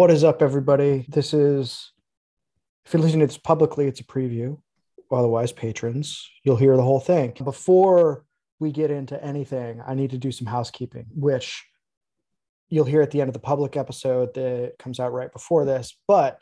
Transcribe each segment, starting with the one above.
What is up, everybody? This is, if you're listening to this publicly, it's a preview. Otherwise, patrons, you'll hear the whole thing. Before we get into anything, I need to do some housekeeping, which you'll hear at the end of the public episode that comes out right before this. But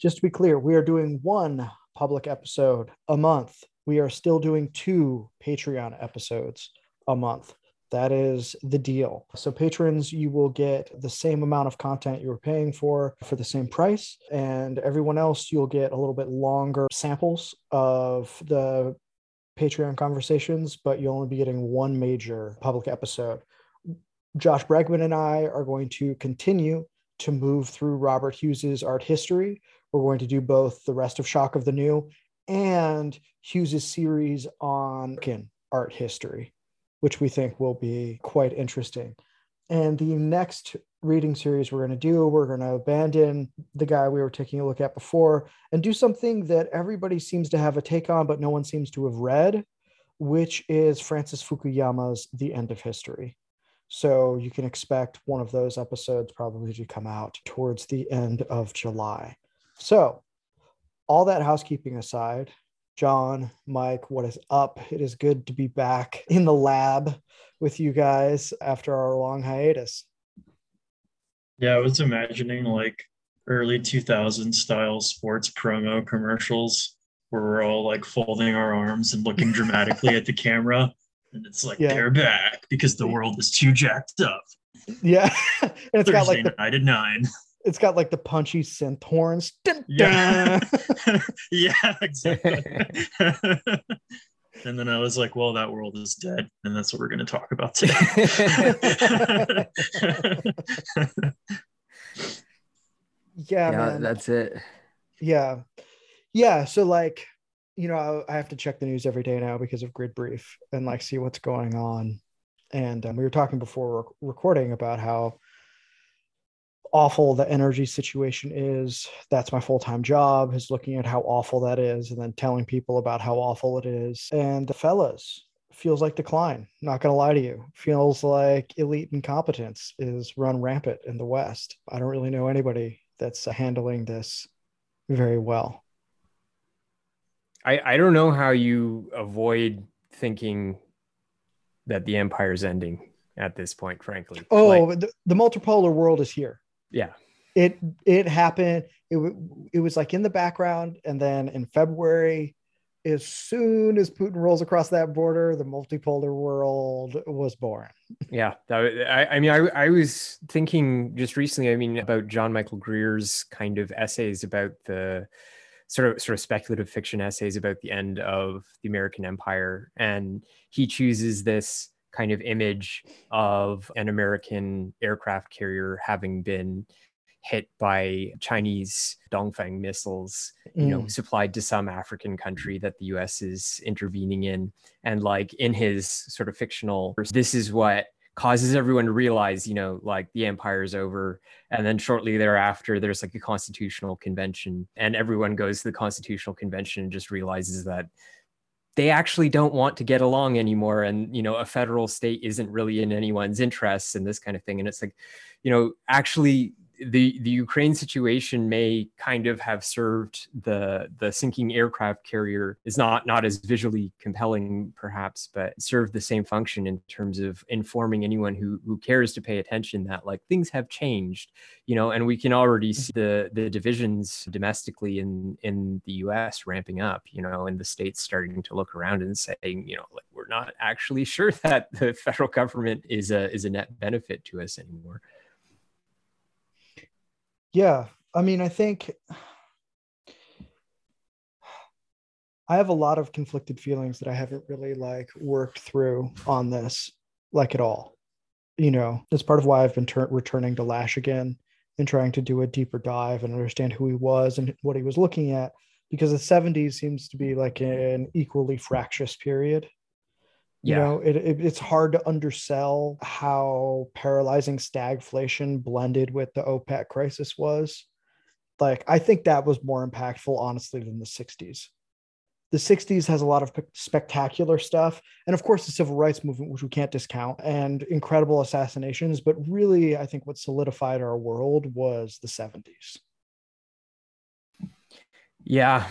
just to be clear, we are doing one public episode a month. We are still doing two Patreon episodes a month. That is the deal. So, patrons, you will get the same amount of content you were paying for for the same price. And everyone else, you'll get a little bit longer samples of the Patreon conversations, but you'll only be getting one major public episode. Josh Bregman and I are going to continue to move through Robert Hughes's art history. We're going to do both the rest of Shock of the New and Hughes's series on art history which we think will be quite interesting. And the next reading series we're going to do, we're going to abandon the guy we were taking a look at before and do something that everybody seems to have a take on, but no one seems to have read, which is Francis Fukuyama's The End of History. So you can expect one of those episodes probably to come out towards the end of July. So, all that housekeeping aside, John, Mike, what is up? It is good to be back in the lab with you guys after our long hiatus. Yeah, I was imagining like early 2000 style sports promo commercials where we're all like folding our arms and looking dramatically at the camera. And it's like, yeah. they're back because the world is too jacked up. Yeah. and it's Thursday got like the, night at nine it's got like the punchy synth horns. Dun, yeah, yeah, exactly. and then I was like, well, that world is dead, and that's what we're going to talk about today. yeah, yeah that's it. Yeah, yeah. So like, you know, I have to check the news every day now because of Grid Brief and like see what's going on. And um, we were talking before recording about how awful the energy situation is. That's my full-time job is looking at how awful that is and then telling people about how awful it is. And the fellas feels like decline not going to lie to you. Feels like elite incompetence is run rampant in the west. I don't really know anybody that's handling this very well. I i don't know how you avoid thinking that the empire's ending at this point frankly. Oh like, the, the multipolar world is here yeah. It it happened. It it was like in the background, and then in February, as soon as Putin rolls across that border, the multipolar world was born. Yeah, I, I mean, I, I was thinking just recently. I mean, about John Michael Greer's kind of essays about the sort of sort of speculative fiction essays about the end of the American Empire, and he chooses this kind of image of an American aircraft carrier having been hit by Chinese Dongfeng missiles, you know, mm. supplied to some African country that the US is intervening in. And like in his sort of fictional, this is what causes everyone to realize, you know, like the empire is over. And then shortly thereafter, there's like a constitutional convention, and everyone goes to the constitutional convention and just realizes that they actually don't want to get along anymore and you know a federal state isn't really in anyone's interests and this kind of thing. And it's like you know actually the the Ukraine situation may kind of have served the the sinking aircraft carrier is not not as visually compelling perhaps but served the same function in terms of informing anyone who who cares to pay attention that like things have changed you know and we can already see the the divisions domestically in in the US ramping up you know and the states starting to look around and saying you know like we're not actually sure that the federal government is a is a net benefit to us anymore yeah. I mean, I think I have a lot of conflicted feelings that I haven't really like worked through on this, like at all. You know, that's part of why I've been ter- returning to Lasch again and trying to do a deeper dive and understand who he was and what he was looking at, because the 70s seems to be like an equally fractious period you yeah. know it, it, it's hard to undersell how paralyzing stagflation blended with the opec crisis was. Like i think that was more impactful honestly than the 60s the 60s has a lot of spectacular stuff and of course the civil rights movement which we can't discount and incredible assassinations but really i think what solidified our world was the 70s yeah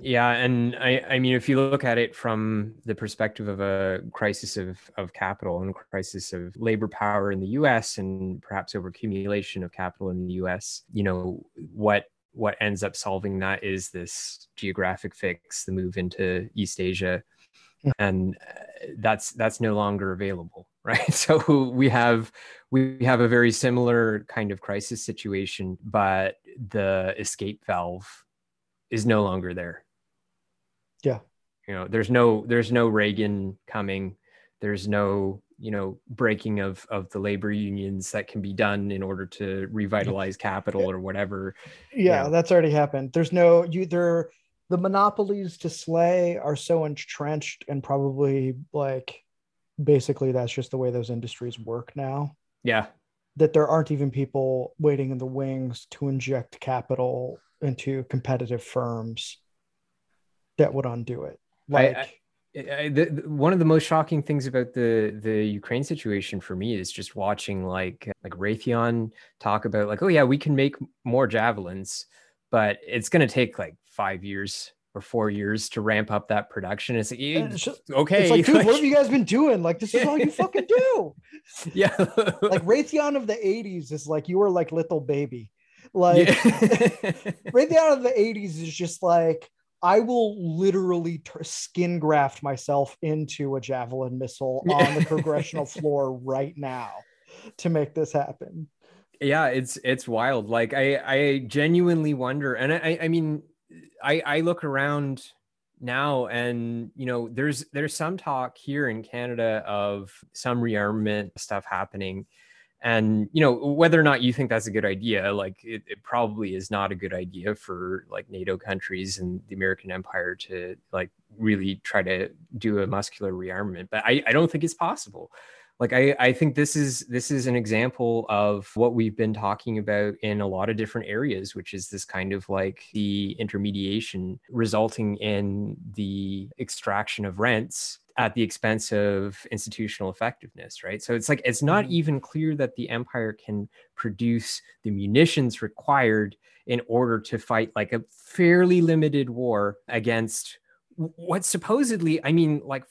yeah and i i mean if you look at it from the perspective of a crisis of of capital and crisis of labor power in the us and perhaps over accumulation of capital in the us you know what what ends up solving that is this geographic fix, the move into East Asia, and uh, that's that's no longer available, right? So we have we have a very similar kind of crisis situation, but the escape valve is no longer there. Yeah, you know, there's no there's no Reagan coming. There's no you know breaking of of the labor unions that can be done in order to revitalize capital or whatever yeah you know. that's already happened there's no you there the monopolies to slay are so entrenched and probably like basically that's just the way those industries work now yeah that there aren't even people waiting in the wings to inject capital into competitive firms that would undo it. Like I, I, I, the, the, one of the most shocking things about the the Ukraine situation for me is just watching like like Raytheon talk about like oh yeah we can make more javelins but it's going to take like 5 years or 4 years to ramp up that production. It's, like, it's just, okay. it's like dude like, what have you guys been doing? Like this is all you fucking do. Yeah. Like Raytheon of the 80s is like you were like little baby like yeah. Raytheon of the 80s is just like I will literally t- skin graft myself into a javelin missile on the congressional floor right now to make this happen. Yeah, it's it's wild. Like I I genuinely wonder, and I I mean I I look around now and you know there's there's some talk here in Canada of some rearmament stuff happening and you know whether or not you think that's a good idea like it, it, probably is not a good idea for like nato countries and the american empire to like really try to do a muscular rearmament but i, I don't think it's possible. Like I, I think this is this is an example of what we've been talking about in a lot of different areas which is this kind of like the intermediation resulting in the extraction of rents at the expense of institutional effectiveness, right? So it's like it's not mm-hmm. even clear that the empire can produce the munitions required in order to fight like a fairly limited war against what supposedly, I mean, like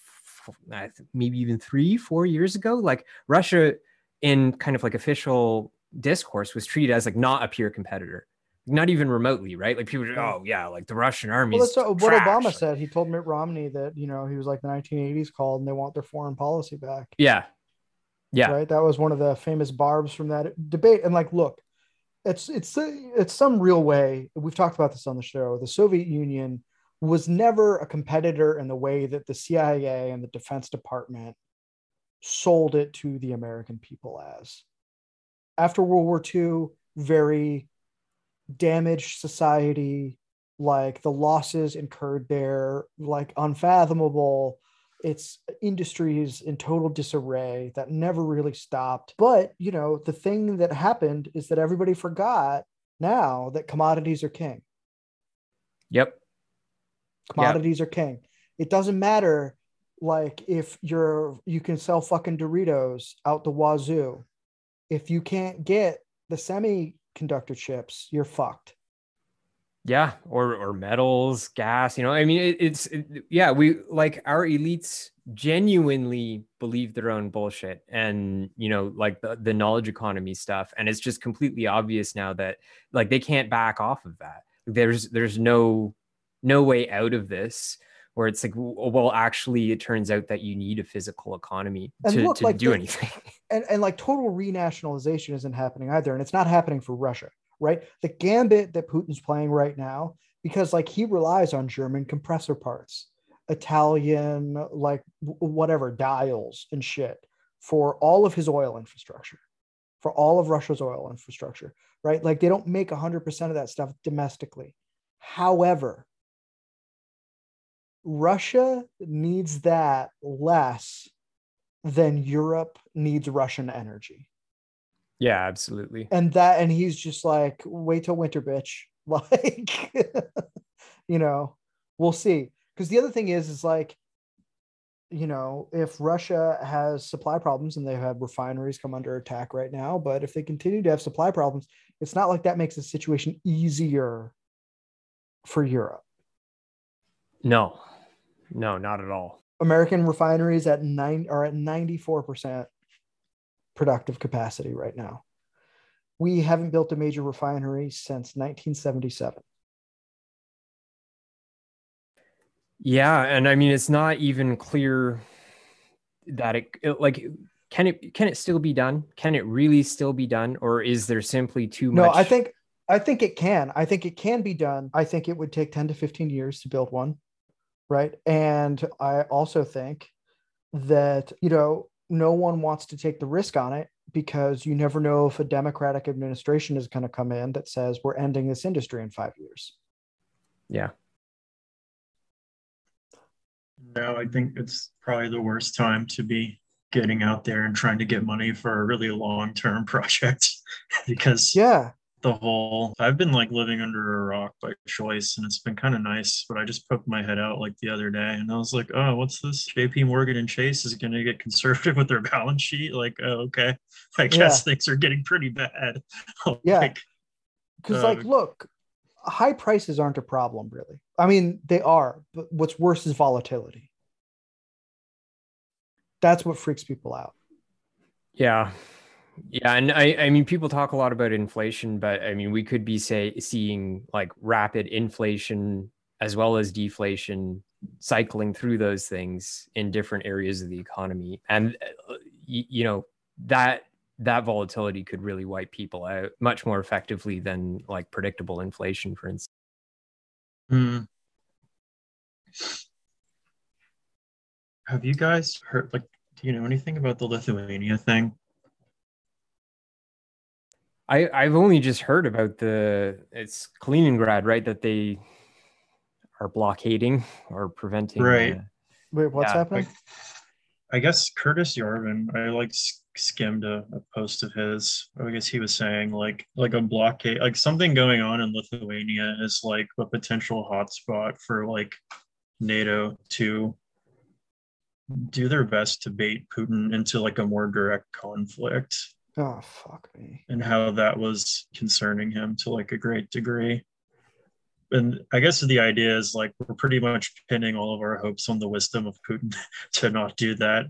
maybe even three, four years ago, like Russia in kind of like official discourse was treated as like not a peer competitor not even remotely, right? Like people, oh yeah, like the Russian army. Well, that's what, what Obama said. He told Mitt Romney that you know he was like the 1980s called, and they want their foreign policy back. Yeah, yeah, right. That was one of the famous barbs from that debate. And like, look, it's it's it's some real way. We've talked about this on the show. The Soviet Union was never a competitor in the way that the CIA and the Defense Department sold it to the American people as. After World War II, very damaged society like the losses incurred there like unfathomable. It's industries in total disarray that never really stopped. But you know the thing that happened is that everybody forgot now that commodities are king. Yep. Commodities yep. are king. It doesn't matter like if you're you can sell fucking doritos out the wazoo. If you can't get the semi conductor chips, you're fucked. Yeah, or or metals, gas. You know, I mean, it, it's it, yeah. We like our elites genuinely believe their own bullshit, and you know, like the the knowledge economy stuff. And it's just completely obvious now that like they can't back off of that. There's there's no no way out of this where it's like well actually it turns out that you need a physical economy to, look, to like do the, anything. and, and like total renationalization isn't happening either and it's not happening for russia right? The gambit that putin's playing right now because like he relies on german compressor parts italian like whatever dials and shit for all of his oil infrastructure for all of russia's oil infrastructure right? Like they don't make 100% of that stuff domestically. However Russia needs that less than Europe needs Russian energy. Yeah, absolutely. And that, and he's just like, wait till winter, bitch. Like, you know, we'll see. because the other thing is is like you know if russia has supply problems and they have refineries come under attack right now but if they continue to have supply problems it's not like that makes the situation easier for europe no no not at all american refineries at nine are at 94% productive capacity right now we haven't built a major refinery since 1977 Yeah, and I mean it's not even clear that it, it, like can it can it still be done? Can it really still be done or is there simply too no, much No, I think I think it can. I think it can be done. I think it would take 10 to 15 years to build one. Right? And I also think that, you know, no one wants to take the risk on it because you never know if a democratic administration is going to come in that says we're ending this industry in 5 years. Yeah. No, I think it's probably the worst time to be getting out there and trying to get money for a really long term project because Yeah. The whole I've been like living under a rock by choice and it's been kind of nice, but I just poked my head out like the other day and I was like, oh, what's this? JP Morgan and Chase is going to get conservative with their balance sheet. Like, oh, okay. I guess things are getting pretty bad. Yeah. Like, Because, Uh, like, look, high prices aren't a problem, really. I mean, they are, but what's worse is volatility. That's what freaks people out. Yeah. Yeah, and I, I mean, people talk a lot about inflation, but I mean, we could be say seeing like rapid inflation as well as deflation cycling through those things in different areas of the economy, and uh, you, know that that volatility could really wipe people out much more effectively than like predictable inflation, for instance. hmm. Have you guys heard, like, do you know anything about the Lithuania thing? I I've only just heard about the it's Kaliningrad, right? That they are blockading or preventing. Right. uh, Wait, what's Yeah, happening? I guess Curtis Yarvin, I like skimmed a, a post of his. I guess he was saying like like a blockade, like something going on in Lithuania is like a potential hotspot for like NATO to do their best to bait Putin into like a more direct conflict, Oh, fuck me. and how that was concerning him to like a great degree. And I guess the idea is like we're pretty much pinning all of our hopes on the wisdom of Putin to not do that.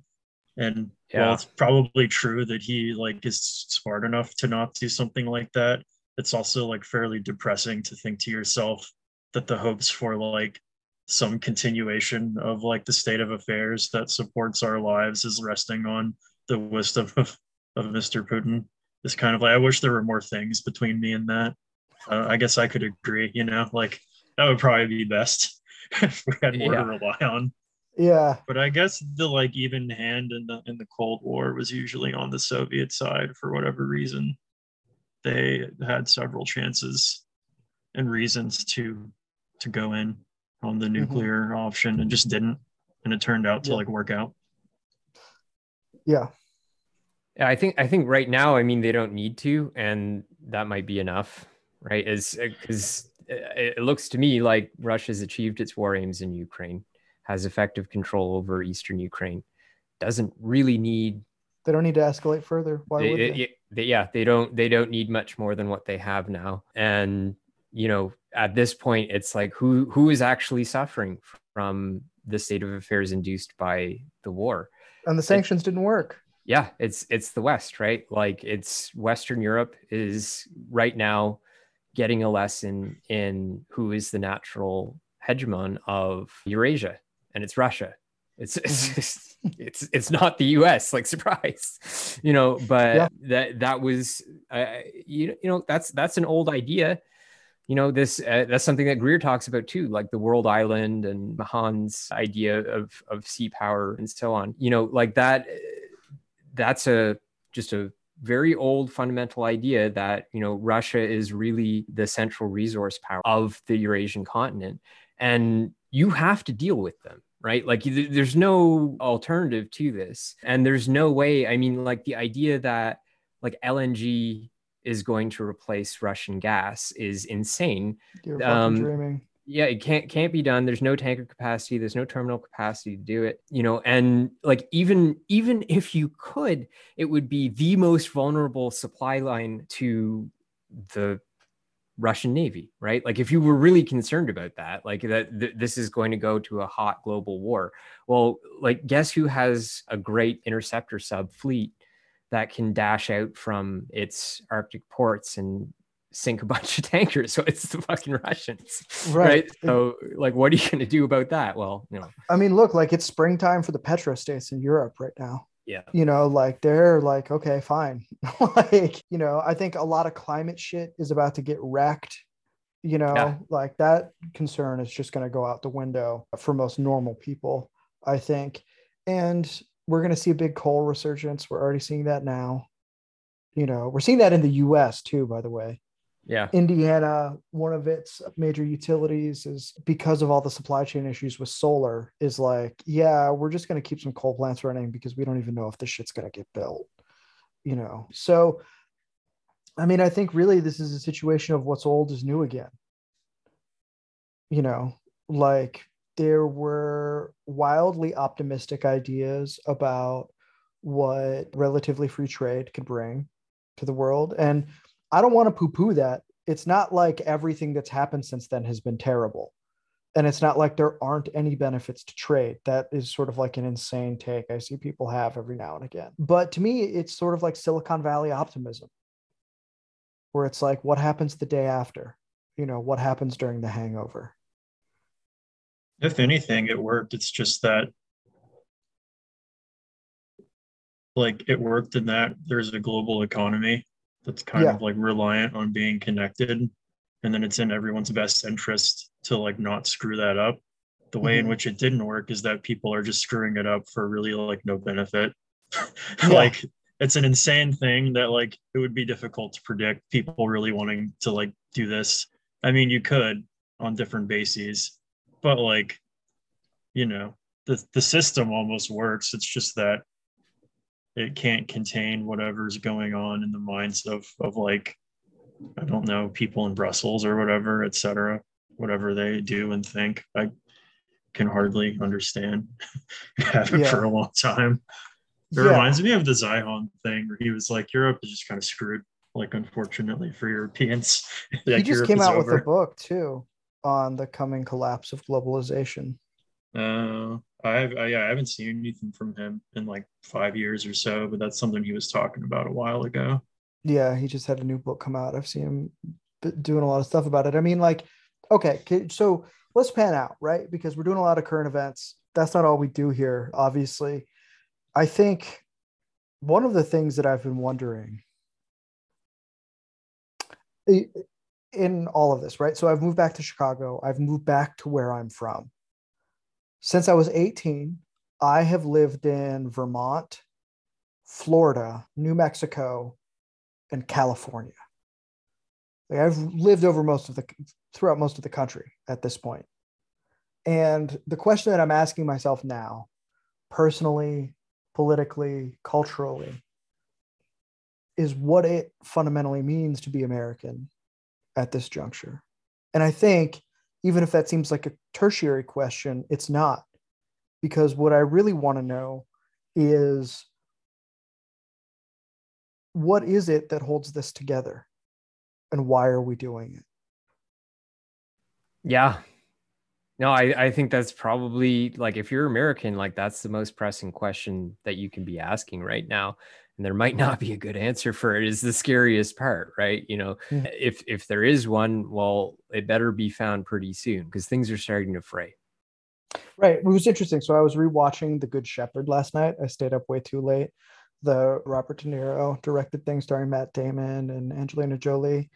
And Yeah. while it's probably true that he like is smart enough to not do something like that, it's also like fairly depressing to think to yourself that the hopes for like some continuation of like the state of affairs that supports our lives is resting on the wisdom of, of Mr. Putin. It's kind of like I wish there were more things between me and that. Uh, I guess I could agree, you know, like that would probably be best if we had more Yeah. to rely on. Yeah. But I guess the like even hand in the in the Cold War was usually on the Soviet side for whatever reason. They had several chances and reasons to to go in on the nuclear option and just didn't. And it turned out to Yeah. like work out. Yeah. I think I think right now, I mean, they don't need to, and that might be enough, right? Is because uh, uh, it looks to me like Russia's achieved its war aims in Ukraine, has effective control over eastern Ukraine, doesn't really need. They don't need to escalate further. Why they- would they- they? they- yeah, they don't. They don't need much more than what they have now, and you know, at this point, it's like who who is actually suffering from the state of affairs induced by the war? And the sanctions didn't work. Yeah it's it's the west right? Like it's western europe is right now getting a lesson in who is the natural hegemon of eurasia and it's russia. It's it's it's, it's not the us like surprise you know but Yeah. that that was uh, you, you know that's that's an old idea. You know this uh, that's something that greer talks about too like the world island and mahan's idea of of sea power and so on. You know like that that's a just a very old fundamental idea that you know Russia is really the central resource power of the Eurasian continent. And you have to deal with them right? Like th- there's no alternative to this. And there's no way I mean like the idea that like LNG is going to replace Russian gas is insane. You're Um, dreaming. Yeah it can't can't be done. There's no tanker capacity. There's no terminal capacity to do it you know and like even even if you could it would be the most vulnerable supply line to the russian navy right? Like if you were really concerned about that like that th- this is going to go to a hot global war. Well like guess who has a great interceptor sub fleet that can dash out from its arctic ports and sink a bunch of tankers. So it's the fucking Russians. Right. right? So like what are you gonna do about that? Well, you know. I mean, look, like it's springtime for the petrostates in Europe right now. Yeah. You know, like they're like, okay, fine. like, you know, I think a lot of climate shit is about to get wrecked. You know, yeah. like that concern is just gonna go out the window for most normal people, I think. And we're gonna see a big coal resurgence. We're already seeing that now. You know, we're seeing that in the US too, by the way yeah. Indiana, one of its major utilities is because of all the supply chain issues with solar, is like, yeah, we're just going to keep some coal plants running because we don't even know if this shit's going to get built. You know, so I mean, I think really this is a situation of what's old is new again. You know, like there were wildly optimistic ideas about what relatively free trade could bring to the world. And I don't want to poo poo that. It's not like everything that's happened since then has been terrible. And it's not like there aren't any benefits to trade. That is sort of like an insane take I see people have every now and again. But to me, it's sort of like Silicon Valley optimism, where it's like, what happens the day after? You know, what happens during the hangover? If anything, it worked. It's just that like it worked in that there's a global economy that's kind yeah. of like reliant on being connected and then it's in everyone's best interest to like not screw that up the way mm-hmm. in which it didn't work is that people are just screwing it up for really like no benefit yeah. like it's an insane thing that like it would be difficult to predict people really wanting to like do this i mean you could on different bases but like you know the, the system almost works it's just that it can't contain whatever's going on in the minds of of like I don't know people in Brussels or whatever, etc. Whatever they do and think, I can hardly understand. Haven't yeah. for a long time. It yeah. reminds me of the Zeihan thing where he was like, Europe is just kind of screwed. Like, unfortunately for Europeans, like, he just Europe came out over. with a book too on the coming collapse of globalization. Uh, I, have, I, yeah, I haven't seen anything from him in like five years or so, but that's something he was talking about a while ago. Yeah, he just had a new book come out. I've seen him doing a lot of stuff about it. I mean, like, okay, so let's pan out, right? Because we're doing a lot of current events. That's not all we do here, obviously. I think one of the things that I've been wondering in all of this, right? So I've moved back to Chicago. I've moved back to where I'm from since I was 18, I have lived in Vermont, Florida, New Mexico, and California. Like I've lived over most of the throughout most of the country at this point. And the question that I'm asking myself now, personally, politically, culturally, is what it fundamentally means to be American at this juncture. And I think even if that seems like a tertiary question, it's not. Because what I really want to know is what is it that holds this together and why are we doing it? Yeah. No, I, I think that's probably like if you're American, like that's the most pressing question that you can be asking right now and there might not be a good answer for it is the scariest part right you know mm-hmm. if if there is one well it better be found pretty soon because things are starting to fray right it was interesting so i was rewatching the good shepherd last night i stayed up way too late the robert de niro directed thing starring matt damon and angelina jolie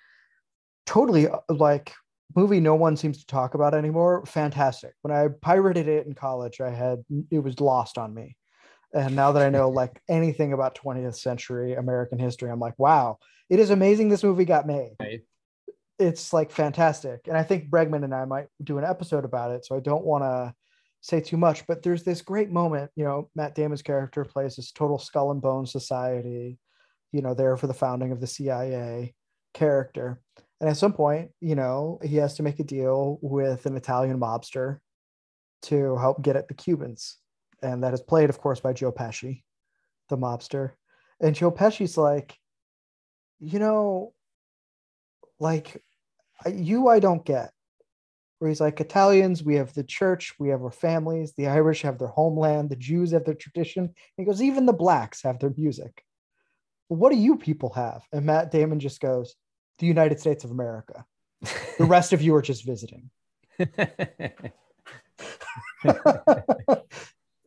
totally uh, like movie no one seems to talk about anymore fantastic when i pirated it in college i had it was lost on me and now that I know like anything about 20th century American history, I'm like, wow, it is amazing this movie got made. Right. It's like fantastic. And I think Bregman and I might do an episode about it. So I don't want to say too much, but there's this great moment, you know, Matt Damon's character plays this total skull and bone society, you know, there for the founding of the CIA character. And at some point, you know, he has to make a deal with an Italian mobster to help get at the Cubans. And that is played, of course, by Joe Pesci, the mobster. And Joe Pesci's like, you know, like you, I don't get. Where he's like, Italians, we have the church, we have our families, the Irish have their homeland, the Jews have their tradition. And he goes, even the blacks have their music. what do you people have? And Matt Damon just goes, the United States of America. The rest of you are just visiting.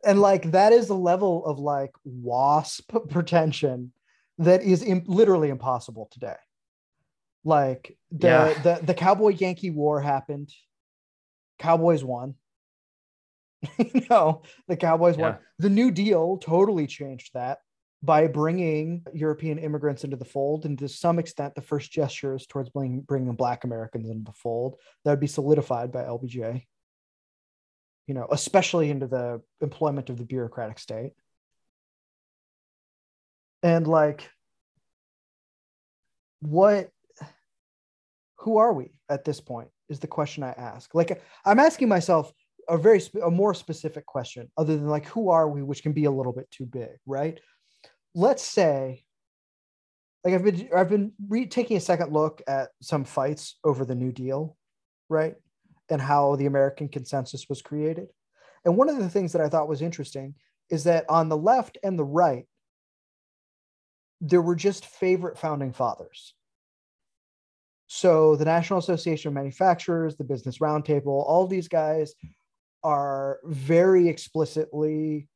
and like that is a level of like wasp pretension that is Im- literally impossible today. Like the, yeah. the the cowboy Yankee war happened. Cowboys won. no, the Cowboys yeah. won. The New Deal totally changed that by bringing European immigrants into the fold, and to some extent, the first gestures towards bringing, bringing Black Americans into the fold that would be solidified by LBJ you know, especially into the employment of the bureaucratic state. And like, what, who are we at this point is the question I ask. Like, I'm asking myself a very, a more specific question other than like, who are we, which can be a little bit too big, right? Let's say, like I've been, I've been re- taking a second look at some fights over the New Deal, right? and how the American consensus was created. And one of the things that I thought was interesting is that on the left and the right, there were just favorite founding fathers. So the National Association of Manufacturers, the Business Roundtable, all these guys are very explicitly